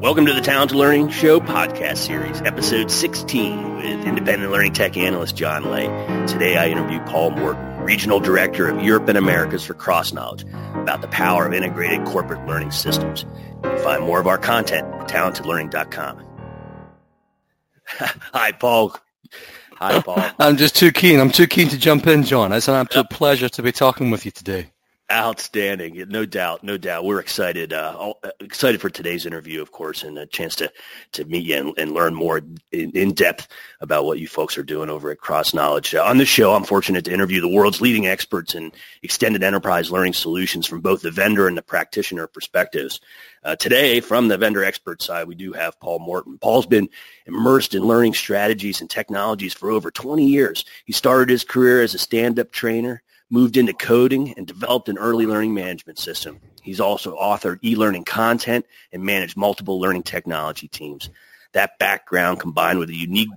Welcome to the Talented Learning Show podcast series, episode 16 with independent learning tech analyst John Leh. Today I interview Paul Morton, Regional Director of Europe and Americas for CrossKnowledge, about the power of integrated corporate learning systems. You can find more of our content at talentedlearning.com. Hi, Paul. Hi, Paul. I'm just too keen. I'm too keen to jump in, John. It's an absolute pleasure to be talking with you today. Outstanding, no doubt, no doubt. We're excited, uh, uh, excited for today's interview, of course, and a chance to to meet you and, and learn more in, in, depth about what you folks are doing over at CrossKnowledge. Uh, on this show, I'm fortunate to interview the world's leading experts in extended enterprise learning solutions from both the vendor and the practitioner perspectives. Uh, today, from the vendor expert side, we do have Paul Morton. Paul's been immersed in learning strategies and technologies for over 20 years. He started his career as a stand-up trainer moved into coding and developed an early learning management system. He's also authored e-learning content and managed multiple learning technology teams. That background combined with a unique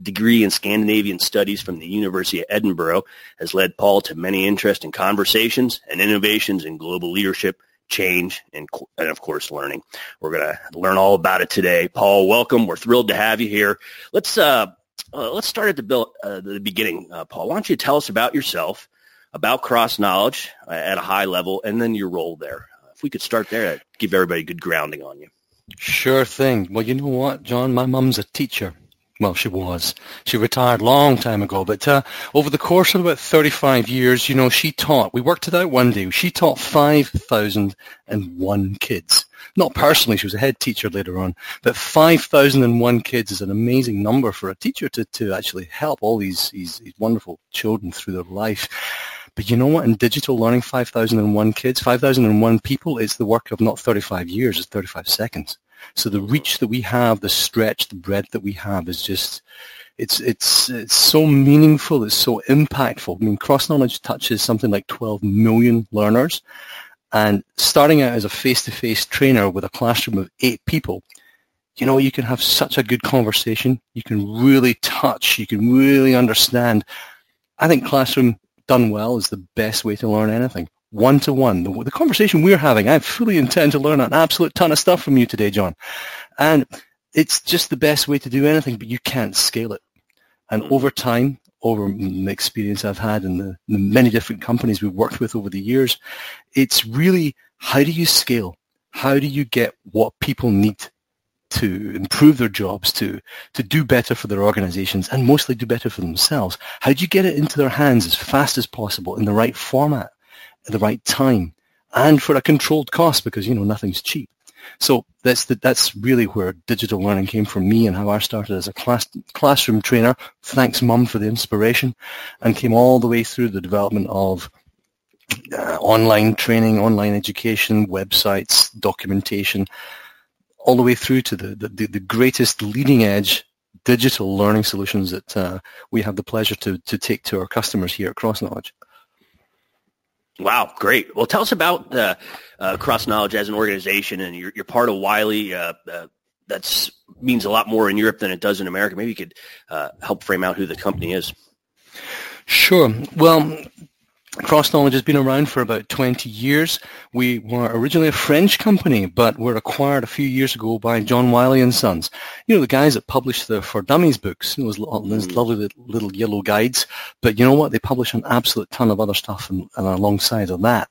degree in Scandinavian studies from the University of Edinburgh has led Paul to many interesting conversations and innovations in global leadership, change, and, and of course learning. We're going to learn all about it today. Paul, welcome. We're thrilled to have you here. Let's uh, uh, let's start at the, bill, uh, the beginning, uh, Paul. Why don't you tell us about yourself, about CrossKnowledge uh, at a high level, and then your role there. If we could start there, that'd give everybody good grounding on you. Sure thing. Well, you know what, John? My mum's a teacher. Well, she was. She retired long time ago, but uh, over the course of about 35 years, you know, she taught. We worked it out one day. She taught 5,001 kids. Not personally, she was a head teacher later on, but 5,001 kids is an amazing number for a teacher to, to actually help all these, these, these wonderful children through their life. But you know what? In digital learning, 5,001 kids, 5,001 people, it's the work of not 35 years, it's 35 seconds. So the reach that we have, the stretch, the breadth that we have is just, it's, it's, it's so meaningful, it's so impactful. I mean, CrossKnowledge touches something like 12 million learners. And starting out as a face-to-face trainer with a classroom of eight people, you know, you can have such a good conversation. You can really touch. You can really understand. I think classroom done well is the best way to learn anything. One to one. The, conversation we're having, I fully intend to learn an absolute ton of stuff from you today, John. And it's just the best way to do anything, but you can't scale it. And mm. over time, over the experience I've had in the, the many different companies we've worked with over the years, it's really how do you scale? How do you get what people need to improve their jobs, to, to do better for their organizations, and mostly do better for themselves? How do you get it into their hands as fast as possible in the right format, at the right time, and for a controlled cost because, you know, nothing's cheap. So that's the, that's really where digital learning came from me and how I started as a class, classroom trainer. Thanks, mum, for the inspiration, and came all the way through the development of uh, online training, online education, websites, documentation, all the way through to the, the, the greatest leading edge digital learning solutions that uh, we have the pleasure to, to take to our customers here at CrossKnowledge. Wow, great. Well, tell us about uh, uh, CrossKnowledge as an organization, and you're, you're part of Wiley. Uh, uh that means a lot more in Europe than it does in America. Maybe you could uh, help frame out who the company is. Sure. Well, CrossKnowledge has been around for about 20 years. We were originally a French company, but were acquired a few years ago by John Wiley and Sons. You know, the guys that publish the For Dummies books, you know, those, those mm. lovely little yellow guides. But you know what? They publish an absolute ton of other stuff and, and alongside of that.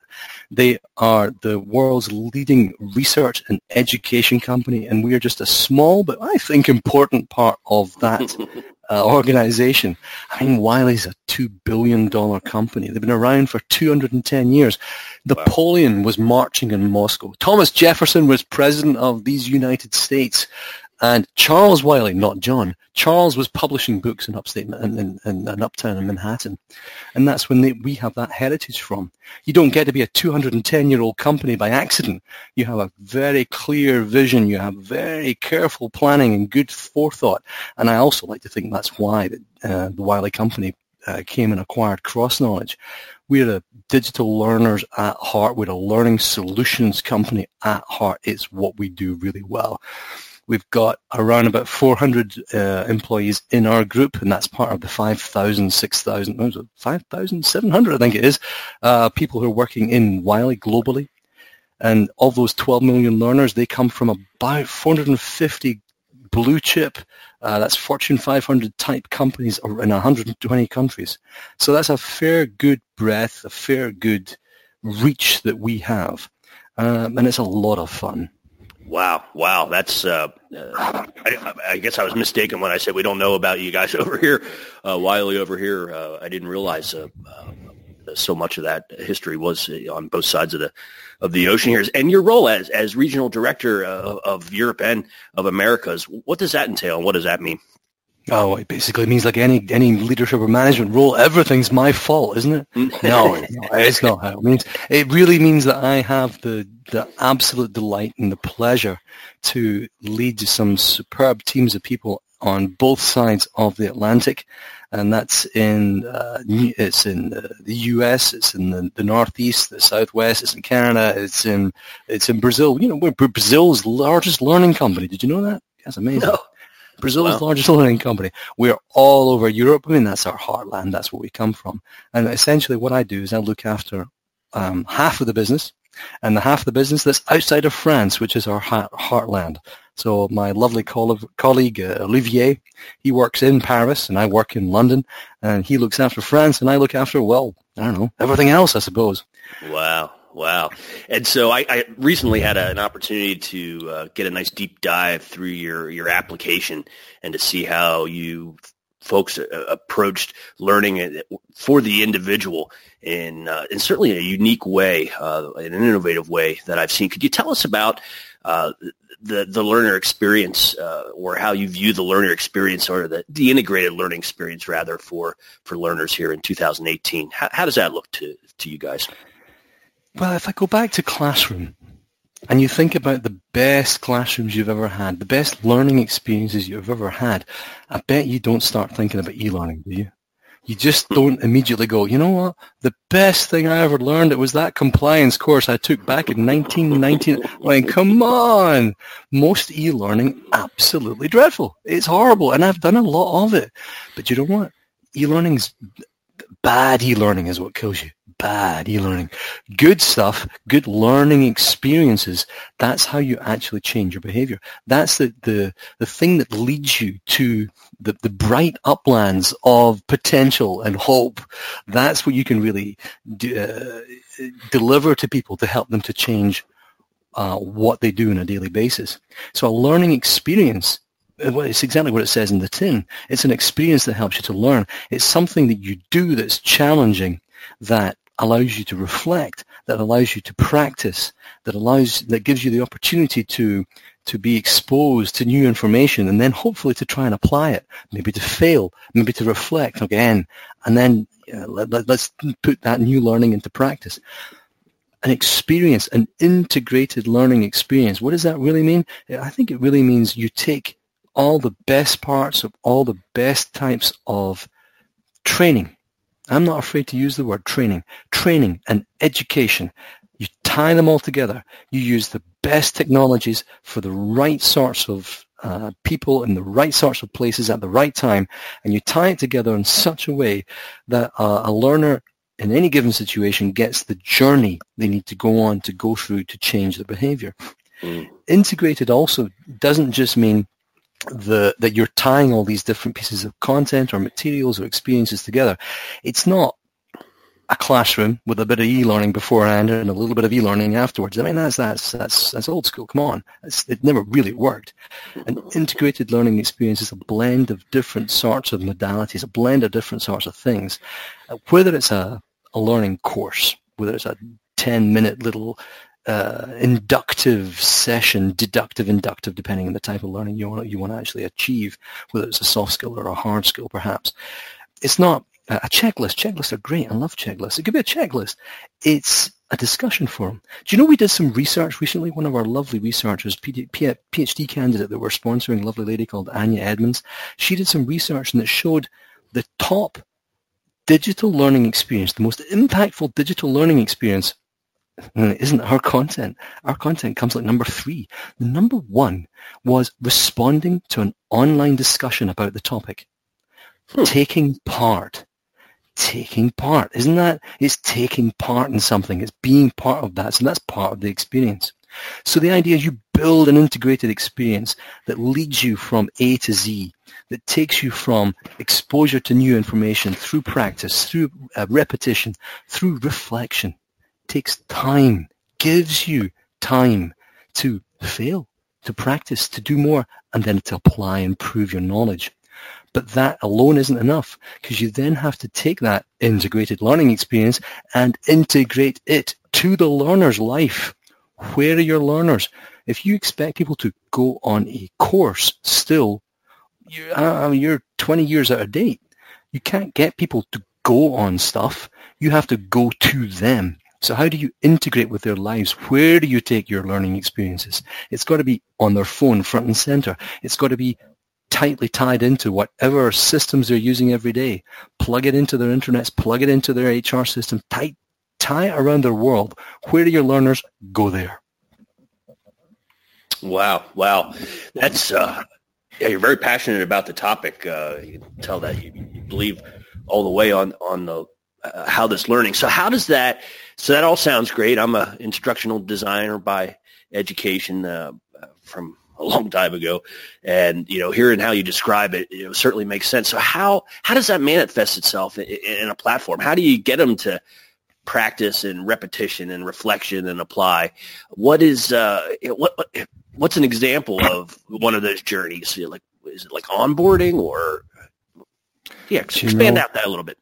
They are the world's leading research and education company, and we are just a small, but I think important part of that uh, organization. I mean, Wiley's a $2 billion company. They've been around for 210 years. Napoleon was marching in Moscow. Thomas Jefferson was president of these United States. And Charles Wiley, not John, Charles was publishing books in upstate in, in, in, in uptown in Manhattan. And that's when they, we have that heritage from. You don't get to be a 210-year-old company by accident. You have a very clear vision. You have very careful planning and good forethought. And I also like to think that's why the, uh, the Wiley company uh, came and acquired CrossKnowledge. We're a digital learners at heart. We're a learning solutions company at heart. It's what we do really well. We've got around about 400 uh, employees in our group, and that's part of the 5,000, 6,000, 5,700, I think it is, uh, people who are working in Wiley globally. And of those 12 million learners, they come from about 450 blue chip, uh, that's Fortune 500 type companies in 120 countries. So that's a fair good breadth, a fair good reach that we have. Um, and it's a lot of fun. Wow, wow, that's. Uh, uh, I, I, guess I was mistaken when I said we don't know about you guys over here. Uh, Wiley over here, uh, I didn't realize uh, so much of that history was on both sides of the of the ocean here. And your role as as regional director of Europe and of Americas, what does that entail? and What does that mean? Oh, it basically means like any any leadership or management role, everything's my fault, isn't it? no, it's not how it means. It really means that I have the the absolute delight and the pleasure to lead some superb teams of people on both sides of the Atlantic, and that's in uh, it's in the, the U.S., it's in the, the Northeast, the Southwest, it's in Canada, it's in it's in Brazil. You know, we're Brazil's largest learning company. Did you know that? That's amazing. No. Brazil's wow. largest learning company. We're all over Europe. I mean, that's our heartland. That's where we come from. And essentially what I do is I look after um, half of the business and the half of the business that's outside of France, which is our heartland. So my lovely colleague, uh, Olivier, he works in Paris and I work in London and he looks after France and I look after, well, I don't know, everything else, I suppose. Wow. Wow. And so I, I recently had a, an opportunity to uh, get a nice deep dive through your, your application and to see how you folks uh, approached learning for the individual in, uh, in certainly a unique way, uh, in an innovative way that I've seen. Could you tell us about uh, the, the learner experience uh, or how you view the learner experience or the, the integrated learning experience rather for, for learners here in 2018? How, how does that look to, to you guys? Well, if I go back to classroom and you think about the best classrooms you've ever had, the best learning experiences you've ever had, I bet you don't start thinking about e-learning, do you? You just hmm. don't immediately go, you know what? The best thing I ever learned, it was that compliance course I took back in 1919. Like, come on. Most e-learning, absolutely dreadful. It's horrible. And I've done a lot of it. But you know what? E-learning's bad e-learning is what kills you bad e-learning. Good stuff, good learning experiences, that's how you actually change your behavior. That's the, the, the thing that leads you to the, the bright uplands of potential and hope. That's what you can really uh, deliver to people to help them to change uh, what they do on a daily basis. So a learning experience uh, well, it's exactly what it says in the tin. It's an experience that helps you to learn. It's something that you do that's challenging, that allows you to reflect, that allows you to practice, that allows that gives you the opportunity to to be exposed to new information and then hopefully to try and apply it, maybe to fail, maybe to reflect again, and then uh, let, let, let's put that new learning into practice. An experience, an integrated learning experience. What does that really mean? I think it really means you take all the best parts of all the best types of training I'm not afraid to use the word training. Training and education. You tie them all together. You use the best technologies for the right sorts of uh, people in the right sorts of places at the right time, and you tie it together in such a way that uh, a learner in any given situation gets the journey they need to go on to go through to change their behavior. Mm. Integrated also doesn't just mean the that you're tying all these different pieces of content or materials or experiences together. It's not a classroom with a bit of e-learning beforehand and a little bit of e-learning afterwards. I mean, that's that's that's that's old school. Come on, it's, it never really worked. An integrated learning experience is a blend of different sorts of modalities, a blend of different sorts of things. Uh, whether it's a, a learning course, whether it's a 10 minute little uh, inductive session, deductive, inductive, depending on the type of learning you want you want to actually achieve, whether it's a soft skill or a hard skill, perhaps. It's not a checklist. Checklists are great. I love checklists. It could be a checklist. It's a discussion forum. Do you know we did some research recently? One of our lovely researchers, PhD candidate that we're sponsoring, lovely lady called Anya Edmonds, she did some research and it showed the top digital learning experience, the most impactful digital learning experience isn't our content. Our content comes like number three. The number one was responding to an online discussion about the topic, hmm. taking part, taking part. Isn't that? It's taking part in something. It's being part of that. So that's part of the experience. So the idea is you build an integrated experience that leads you from A to Z, that takes you from exposure to new information through practice, through uh, repetition, through reflection. Takes time, gives you time to fail, to practice, to do more, and then to apply and prove your knowledge. But that alone isn't enough because you then have to take that integrated learning experience and integrate it to the learner's life. Where are your learners? If you expect people to go on a course still, you're, uh, you're 20 years out of date. You can't get people to go on stuff. You have to go to them. So how do you integrate with their lives? Where do you take your learning experiences? It's got to be on their phone, front and center. It's got to be tightly tied into whatever systems they're using every day. Plug it into their internets, plug it into their HR system, tie, tie it around their world. Where do your learners go there? Wow, wow. That's, uh, yeah, you're very passionate about the topic. Uh, you can tell that you, you believe all the way on, on the, uh, how this learning. So how does that, so that all sounds great. I'm a instructional designer by education uh, from a long time ago. And, you know, hearing how you describe it, it certainly makes sense. So how, how does that manifest itself in, in a platform? How do you get them to practice and repetition and reflection and apply? What is, uh, what, what's an example of one of those journeys? Like, is it like onboarding or, yeah, expand know, out that a little bit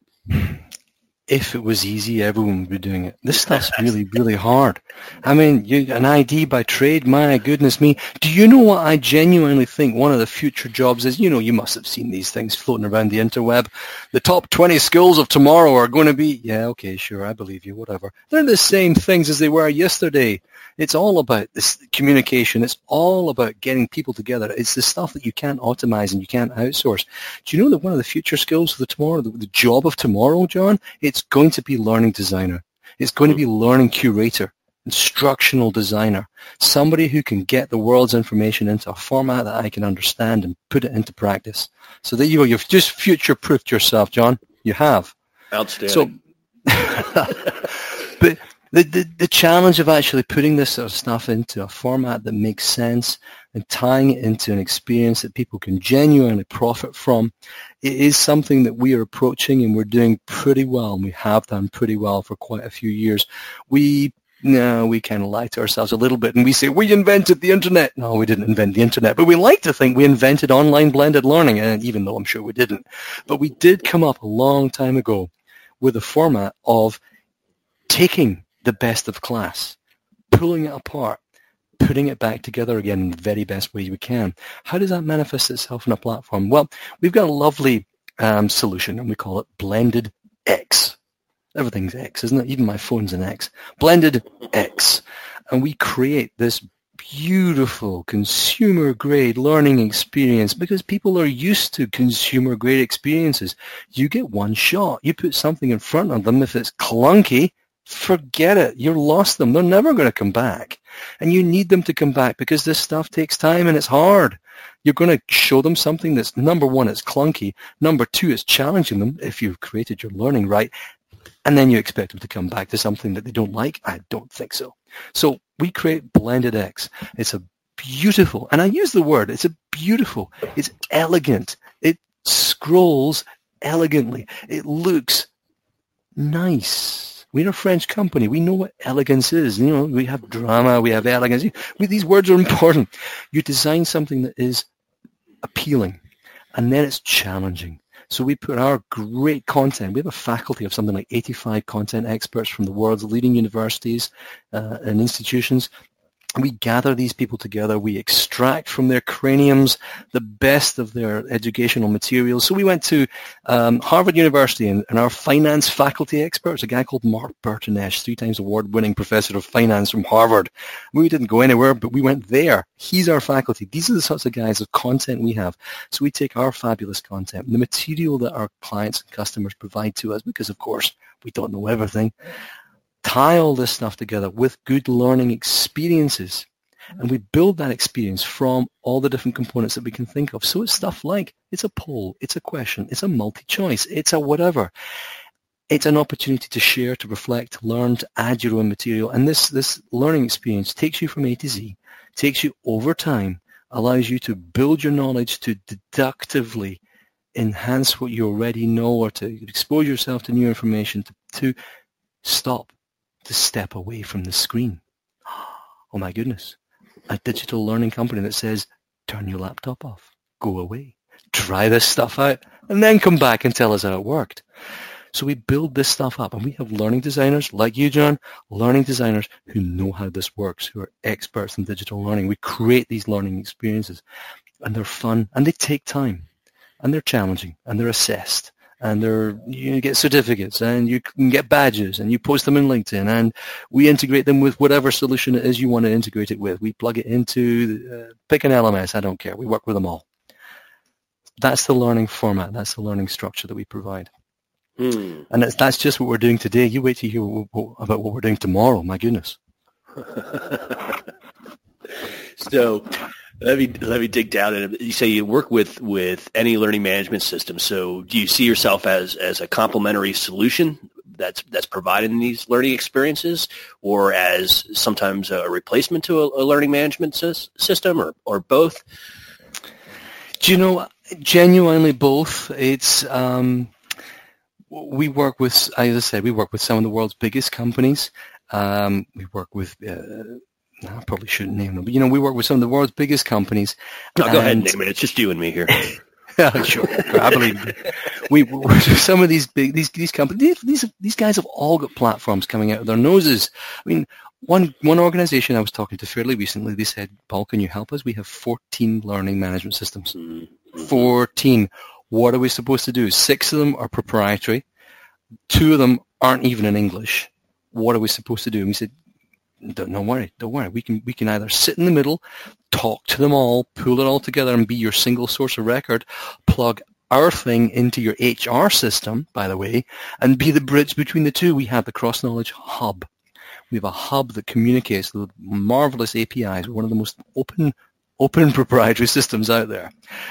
if it was easy, everyone would be doing it. This stuff's really, really hard. I mean, you, an ID by trade, my goodness me. Do you know what I genuinely think one of the future jobs is? You know, you must have seen these things floating around the interweb. The top 20 skills of tomorrow are going to be, yeah, okay, sure, I believe you, whatever. They're the same things as they were yesterday. It's all about this communication. It's all about getting people together. It's the stuff that you can't automate and you can't outsource. Do you know that one of the future skills of the tomorrow, the, the job of tomorrow, John, it's going to be learning designer. It's going to be learning curator, instructional designer, somebody who can get the world's information into a format that I can understand and put it into practice. So there you go. You've just future-proofed yourself, John. You have. Outstanding. So, but the, the, the challenge of actually putting this sort of stuff into a format that makes sense and tying it into an experience that people can genuinely profit from, it is something that we are approaching and we're doing pretty well and we have done pretty well for quite a few years. We no, we kind of lie to ourselves a little bit and we say, we invented the internet. No, we didn't invent the internet, but we like to think we invented online blended learning, and even though I'm sure we didn't. But we did come up a long time ago with a format of taking the best of class, pulling it apart, putting it back together again in the very best way we can. How does that manifest itself in a platform? Well, we've got a lovely um, solution and we call it Blended X. Everything's X, isn't it? Even my phone's an X. Blended X. And we create this beautiful consumer grade learning experience because people are used to consumer grade experiences. You get one shot. You put something in front of them. If it's clunky, forget it. You've lost them. They're never going to come back. And you need them to come back because this stuff takes time and it's hard. You're going to show them something that's, number one, it's clunky. Number two, it's challenging them if you've created your learning right. And then you expect them to come back to something that they don't like? I don't think so. So we create Blended X. It's a beautiful, and I use the word, it's a beautiful, it's elegant. It scrolls elegantly. It looks nice we're a French company. We know what elegance is. You know, we have drama, we have elegance. We, these words are important. You design something that is appealing, and then it's challenging. So we put our great content. We have a faculty of something like 85 content experts from the world's leading universities uh, and institutions we gather these people together. We extract from their craniums the best of their educational materials. So we went to um, Harvard University and, and, our finance faculty experts, a guy called Marc Bertoneche, three times award-winning professor of finance from Harvard. We didn't go anywhere, but we went there. He's our faculty. These are the sorts of guys of content we have. So we take our fabulous content, the material that our clients and customers provide to us, because of course we don't know everything tie all this stuff together with good learning experiences. And we build that experience from all the different components that we can think of. So it's stuff like it's a poll, it's a question, it's a multi-choice, it's a whatever. it's an opportunity to share, to reflect, to learn, to add your own material. And this, this learning experience takes you from A to Z, takes you over time, allows you to build your knowledge, to deductively enhance what you already know or to expose yourself to new information, to, to stop, to step away from the screen. Oh my goodness. A digital learning company that says, turn your laptop off, go away, try this stuff out, and then come back and tell us how it worked. So we build this stuff up and we have learning designers like you, John, learning designers who know how this works, who are experts in digital learning. We create these learning experiences and they're fun and they take time and they're challenging and they're assessed and they're you get certificates and you can get badges and you post them in LinkedIn and we integrate them with whatever solution it is you want to integrate it with. We plug it into uh, pick an LMS. I don't care. We work with them all. That's the learning format. That's the learning structure that we provide. Hmm. And that's just what we're doing today. You wait to hear what, what, about what we're doing tomorrow. My goodness. so let me let me dig down. And you say you work with with any learning management system. So do you see yourself as as a complementary solution that's that's providing these learning experiences, or as sometimes a replacement to a, a learning management system, or or both? Do you know genuinely both? It's um, we work with, as I said, we work with some of the world's biggest companies. Um, we work with, uh, I probably shouldn't name them, but you know, we work with some of the world's biggest companies. No, go ahead and name it. It's just you and me here. yeah, sure. I believe we, we some of these big these these companies these these guys have all got platforms coming out of their noses. I mean, one one organization I was talking to fairly recently, they said, "Paul, can you help us? We have 14 learning management systems. Mm-hmm. 14. What are we supposed to do? Six of them are proprietary. Two of them aren't even in English. What are we supposed to do? And we said, don't, don't worry, don't worry. We can we can either sit in the middle, talk to them all, pull it all together, and be your single source of record. Plug our thing into your HR system, by the way, and be the bridge between the two. We have the CrossKnowledge Hub. We have a hub that communicates with marvelous APIs. We're one of the most open open proprietary systems out there.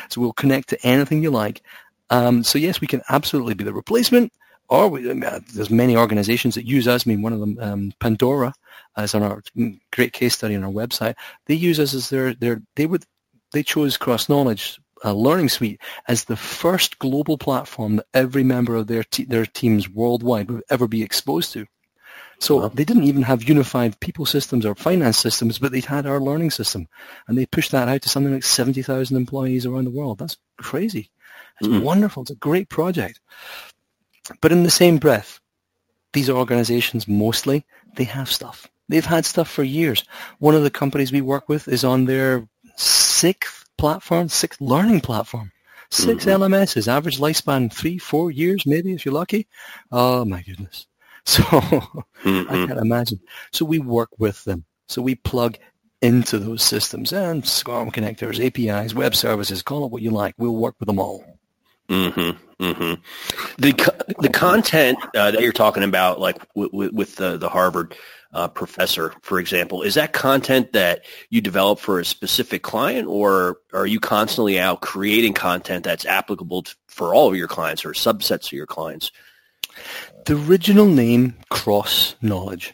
So we'll connect to anything you like. Um, so yes, we can absolutely be the replacement. Or we, uh, there's many organizations that use us. I mean, one of them, um, Pandora, as on our mm, great case study on our website, they use us as their, their they would they chose CrossKnowledge uh, Learning Suite as the first global platform that every member of their te- their teams worldwide would ever be exposed to. So wow. they didn't even have unified people systems or finance systems, but they had our learning system. And they pushed that out to something like 70,000 employees around the world. That's crazy. It's mm. wonderful. It's a great project. But in the same breath, these organizations mostly, they have stuff. They've had stuff for years. One of the companies we work with is on their sixth platform, sixth learning platform. 6 mm-hmm. LMSs, average lifespan three, four years, maybe if you're lucky. Oh my goodness. So mm-hmm. I can't imagine. So we work with them. So we plug into those systems and SCORM connectors, APIs, web services, call it what you like. We'll work with them all. Mm-hmm. Mm-hmm. The the content uh, that you're talking about, like with, with the the Harvard uh, professor, for example, is that content that you develop for a specific client, or are you constantly out creating content that's applicable to, for all of your clients or subsets of your clients? The original name, CrossKnowledge,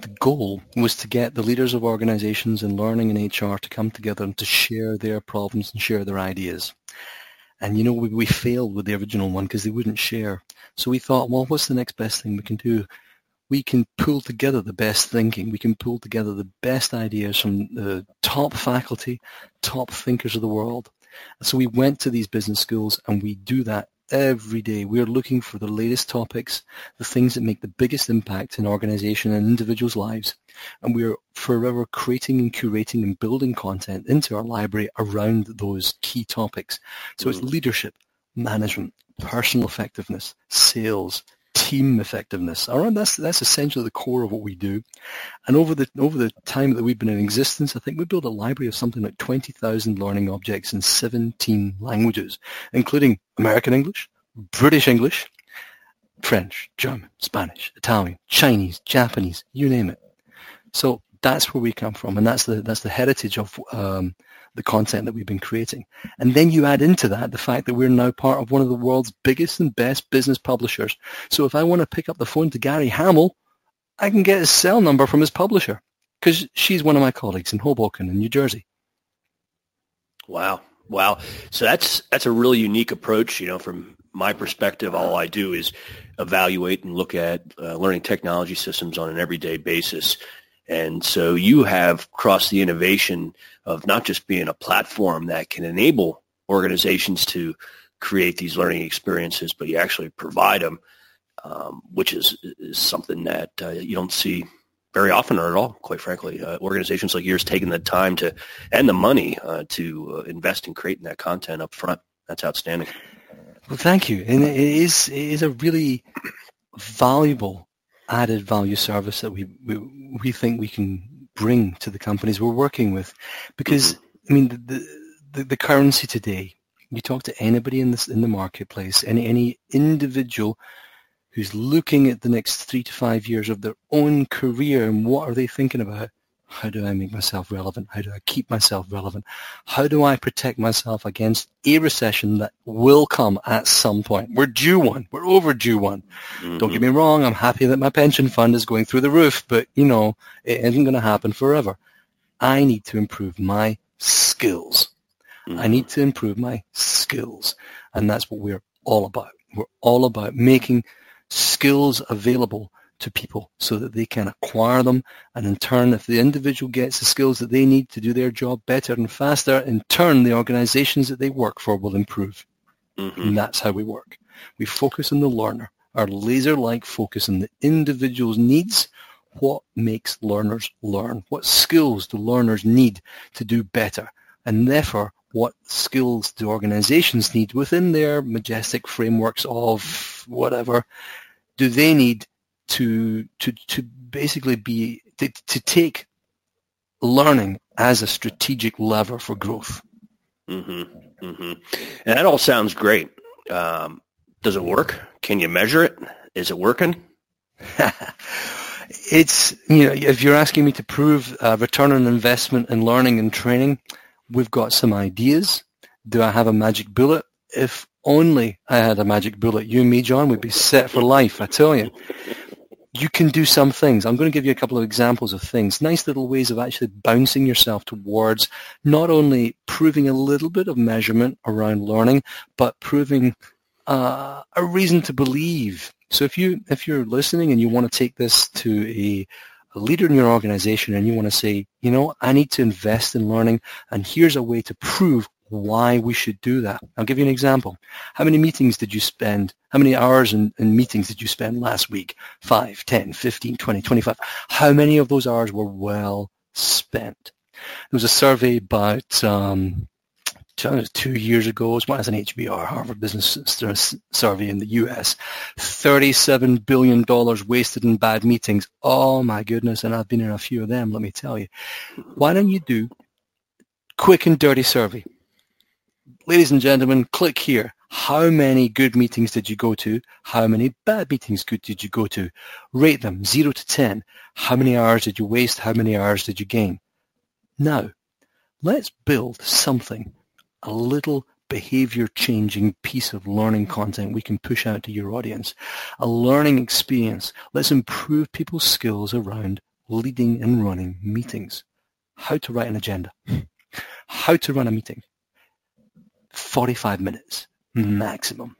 the goal was to get the leaders of organizations in learning and HR to come together and to share their problems and share their ideas. And you know, we, we failed with the original one because they wouldn't share. So we thought, well, what's the next best thing we can do? We can pull together the best thinking. We can pull together the best ideas from the top faculty, top thinkers of the world. So we went to these business schools and we do that every day. We're looking for the latest topics, the things that make the biggest impact in organization and individuals' lives. And we're forever creating and curating and building content into our library around those key topics. So mm. it's leadership, management, personal effectiveness, sales, team effectiveness. All right, that's that's essentially the core of what we do. And over the over the time that we've been in existence, I think we built a library of something like twenty thousand learning objects in seventeen languages, including American English, British English, French, German, Spanish, Italian, Chinese, Japanese, you name it. So That's where we come from, and that's the that's the heritage of um, the content that we've been creating. And then you add into that the fact that we're now part of one of the world's biggest and best business publishers. So if I want to pick up the phone to Gary Hamel, I can get his cell number from his publisher because she's one of my colleagues in Hoboken in New Jersey. Wow. Wow. So that's that's a really unique approach, you know, from my perspective, all I do is evaluate and look at uh, learning technology systems on an everyday basis. And so you have crossed the innovation of not just being a platform that can enable organizations to create these learning experiences, but you actually provide them, um, which is, is something that uh, you don't see very often or at all, quite frankly. Uh, organizations like yours taking the time to and the money uh, to uh, invest in creating that content up front. That's outstanding. Well, thank you. And it is, it is a really valuable added value service that we, we, we think we can bring to the companies we're working with. Because, mm-hmm. I mean, the, the, the currency today, you talk to anybody in this in the marketplace, any any individual who's looking at the next three to five years of their own career and what are they thinking about? How do I make myself relevant? How do I keep myself relevant? How do I protect myself against a recession that will come at some point? We're due one. We're overdue one. Mm-hmm. Don't get me wrong. I'm happy that my pension fund is going through the roof, but you know, it isn't going to happen forever. I need to improve my skills. Mm-hmm. I need to improve my skills. And that's what we're all about. We're all about making skills available to people so that they can acquire them. And in turn, if the individual gets the skills that they need to do their job better and faster, in turn, the organizations that they work for will improve. Mm-hmm. And that's how we work. We focus on the learner, our laser-like focus on the individual's needs, what makes learners learn, what skills do learners need to do better, and therefore what skills do organizations need within their majestic frameworks of whatever do they need to to to basically be to, to take learning as a strategic lever for growth. Mm-hmm. Mm-hmm. And that all sounds great. Um, does it work? Can you measure it? Is it working? it's you know if you're asking me to prove uh, return on investment in learning and training, we've got some ideas. Do I have a magic bullet? If only I had a magic bullet, you and me, John, would be set for life. I tell you you can do some things. I'm going to give you a couple of examples of things, nice little ways of actually bouncing yourself towards not only proving a little bit of measurement around learning, but proving uh, a reason to believe. So if you if you're listening and you want to take this to a, a leader in your organization and you want to say, you know, I need to invest in learning, and here's a way to prove why we should do that. I'll give you an example. How many meetings did you spend? How many hours in, in meetings did you spend last week? 5, 10, 15, 20, 25. How many of those hours were well spent? There was a survey about um, two years ago. Was one as an HBR, Harvard Business Survey in the US. $37 billion wasted in bad meetings. Oh my goodness. And I've been in a few of them, let me tell you. Why don't you do quick and dirty survey? Ladies and gentlemen, click here. How many good meetings did you go to? How many bad meetings good did you go to? Rate them 0 to 10. How many hours did you waste? How many hours did you gain? Now, let's build something, a little behavior changing piece of learning content we can push out to your audience. A learning experience. Let's improve people's skills around leading and running meetings. How to write an agenda. How to run a meeting 45 minutes maximum.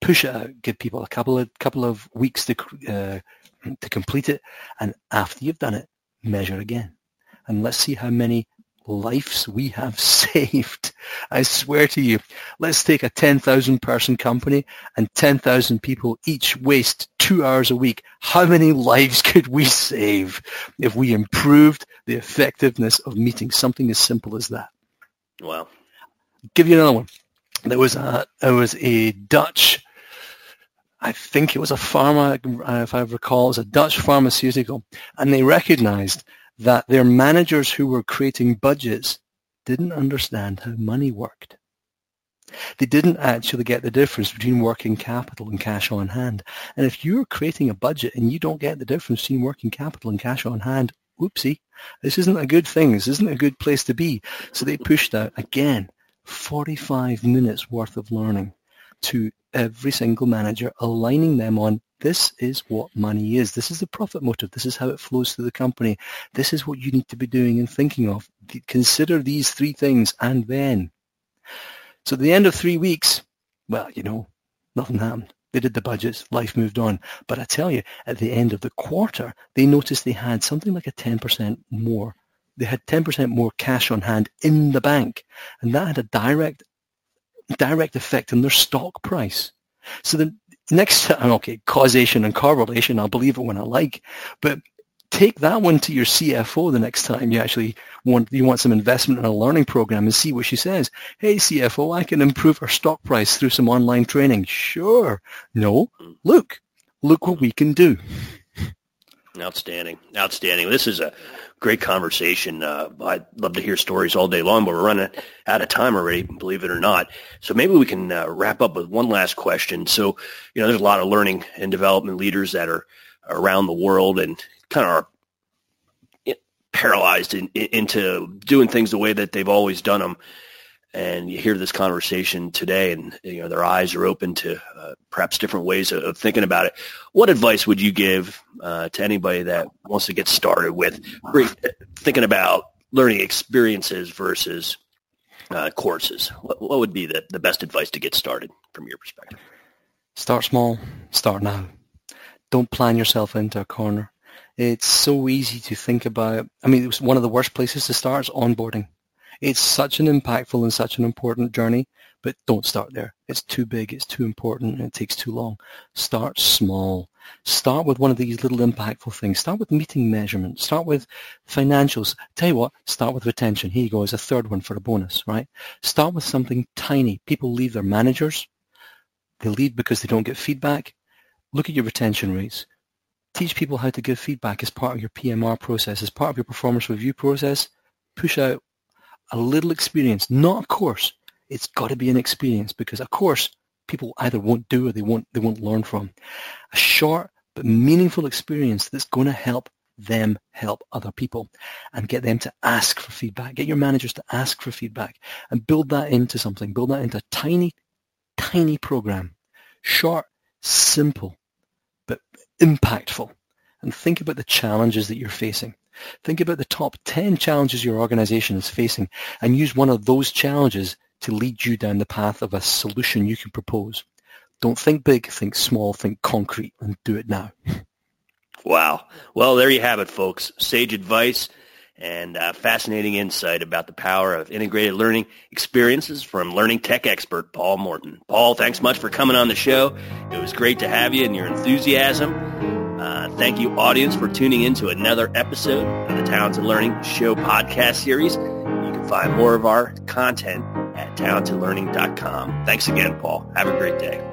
Push it out, give people a couple of couple of weeks to uh, to complete it, and after you've done it, measure again, and let's see how many lives we have saved. I swear to you, let's take a 10,000 person company and 10,000 people each waste two hours a week. How many lives could we save if we improved the effectiveness of meeting Something as simple as that. Wow give you another one. There was a there was a Dutch, I think it was a pharma, uh, if I recall, it was a Dutch pharmaceutical, and they recognized that their managers who were creating budgets didn't understand how money worked. They didn't actually get the difference between working capital and cash on hand. And if you're creating a budget and you don't get the difference between working capital and cash on hand, whoopsie, this isn't a good thing. This isn't a good place to be. So they pushed out again 45 minutes worth of learning to every single manager, aligning them on this is what money is. This is the profit motive. This is how it flows through the company. This is what you need to be doing and thinking of. Consider these three things and then. So at the end of three weeks, well, you know, nothing happened. They did the budgets, life moved on. But I tell you, at the end of the quarter, they noticed they had something like a 10% more. They had 10% more cash on hand in the bank. And that had a direct, direct effect on their stock price. So the next time, okay, causation and correlation, I'll believe it when I like. But take that one to your CFO the next time you actually want you want some investment in a learning program and see what she says. Hey CFO, I can improve our stock price through some online training. Sure. No. Hmm. Look. Look what we can do. Outstanding. Outstanding. This is a great conversation. Uh, I'd love to hear stories all day long, but we're running out of time already, believe it or not. So maybe we can uh, wrap up with one last question. So, you know, there's a lot of learning and development leaders that are around the world and kind of are paralyzed in, in, into doing things the way that they've always done them. And you hear this conversation today, and you know their eyes are open to uh, perhaps different ways of, of, thinking about it. What advice would you give uh, to anybody that wants to get started with thinking about learning experiences versus uh, courses? What, what would be the, the best advice to get started from your perspective? Start small. Start now. Don't plan yourself into a corner. It's so easy to think about. I mean, it was one of the worst places to start is onboarding. It's such an impactful and such an important journey, but don't start there. It's too big, it's too important, and it takes too long. Start small. Start with one of these little impactful things. Start with meeting measurements. Start with financials. Tell you what, start with retention. Here you go as a third one for a bonus, right? Start with something tiny. People leave their managers. They leave because they don't get feedback. Look at your retention rates teach people how to give feedback as part of your PMR process, as part of your performance review process. Push out a little experience, not a course. It's got to be an experience because a course people either won't do or they won't they won't learn from. A short but meaningful experience that's going to help them help other people and get them to ask for feedback. Get your managers to ask for feedback and build that into something. Build that into a tiny, tiny program. Short, simple, but impactful. And think about the challenges that you're facing. Think about the top 10 challenges your organization is facing and use one of those challenges to lead you down the path of a solution you can propose. Don't think big, think small, think concrete, and do it now. Wow. Well, there you have it, folks. Sage advice and uh, fascinating insight about the power of integrated learning experiences from learning tech expert Paul Morton. Paul, thanks much for coming on the show. It was great to have you and your enthusiasm. Uh, thank you, audience, for tuning in to another episode of the Talented Learning Show podcast series. You can find more of our content at talentedlearning.com. Thanks again, Paul. Have a great day.